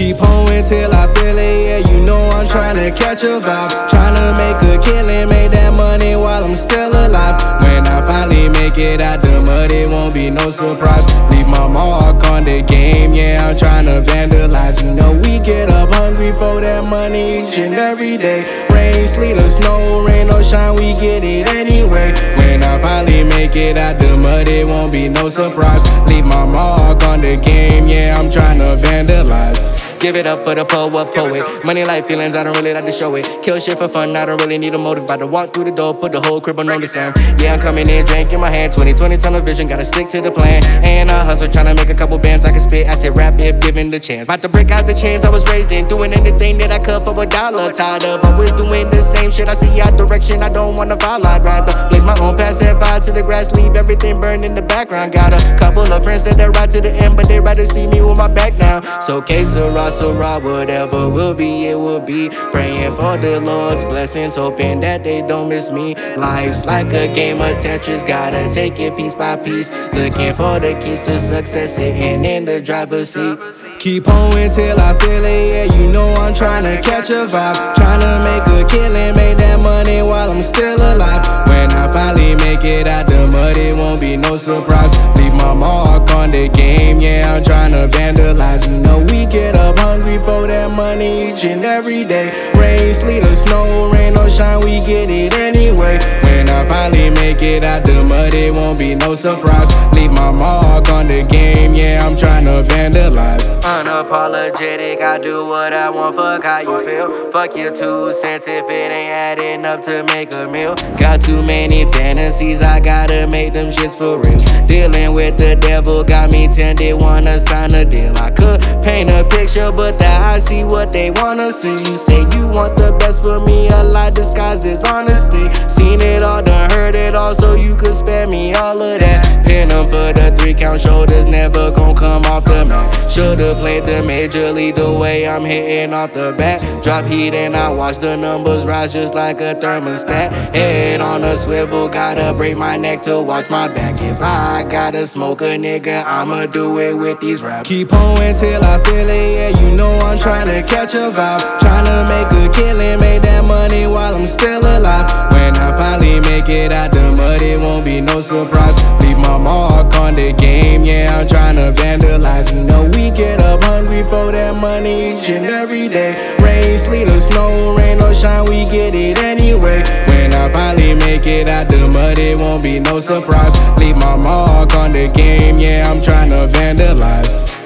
Keep hoeing till I feel it, yeah. You know I'm trying to catch a vibe. Trying to make a killing, make that money while I'm still alive. When I finally make it out the mud, it won't be no surprise. Leave my mark on the game, yeah. I'm trying to vandalize. You know, we get up hungry for that money each and every day. Rain, sleet, or snow, rain, or shine, we get it make it out the mud, it won't be no surprise. Leave my mark on the game, yeah, I'm trying to vandalize. Give it up for the poet, poet. Money like feelings, I don't really like to show it. Kill shit for fun, I don't really need a motive. About to walk through the door, put the whole crib on notice. Um, yeah, I'm coming in, drink in my hand. 2020 tunnel vision, gotta stick to the plan. And I hustle, tryna make a couple bands I can spit. I said rap if given the chance. About to break out the chains I was raised in, doing anything that I could for a dollar. Tired of always doing the same shit. I see out direction, I don't wanna follow. I'd rather blaze my own path, set fire to the grass, leave everything burned in the background. Got a couple of friends that they ride to the end, but they rather see me with my back down. So, que sera, sera, whatever will be, it will be. Praying for the Lord's blessings, hoping that they don't miss me. Life's like a game of Tetris, gotta take it piece by piece. Looking for the keys to success, sitting in the driver's seat. Keep on till I feel it, yeah, you know I'm trying to catch a vibe. Trying to make a killing, make that money while I'm still alive. When I finally make it out the mud, it won't be no surprise. Leave my mark on the game, yeah, I'm trying to vandalize. You know, we get money each and every day. Rain, sleet, or snow, rain or shine, we get it anyway. When I finally make it out the mud, it won't be no surprise. Leave my mark on the game, yeah, I'm trying to vandalize. Unapologetic, I do what I want, fuck how you feel. Fuck your two cents if it ain't adding up to make a meal. Got too many fantasies, I gotta make them shits for real. Dealing with the devil got me tempted, wanna sign a deal. Picture, but the eyes see what they wanna see. You say you want the best for me, a lie disguises honesty. Seen it all, done heard it all, so you could spare me all of that. For the three count shoulders, never gon' come off the mat. Should've played the major league the way I'm hitting off the bat. Drop heat and I watch the numbers rise just like a thermostat. Head on a swivel, gotta break my neck to watch my back. If I gotta smoke a nigga, I'ma do it with these raps. Keep on till I feel it, yeah, you know I'm trying to catch a vibe. Trying to make a on the game, yeah, I'm trying to vandalize. You know, we get up hungry for that money each and every day. Rain, sleet, or snow, rain or shine, we get it anyway. When I finally make it out the mud, it won't be no surprise. Leave my mark on the game, yeah, I'm trying to vandalize.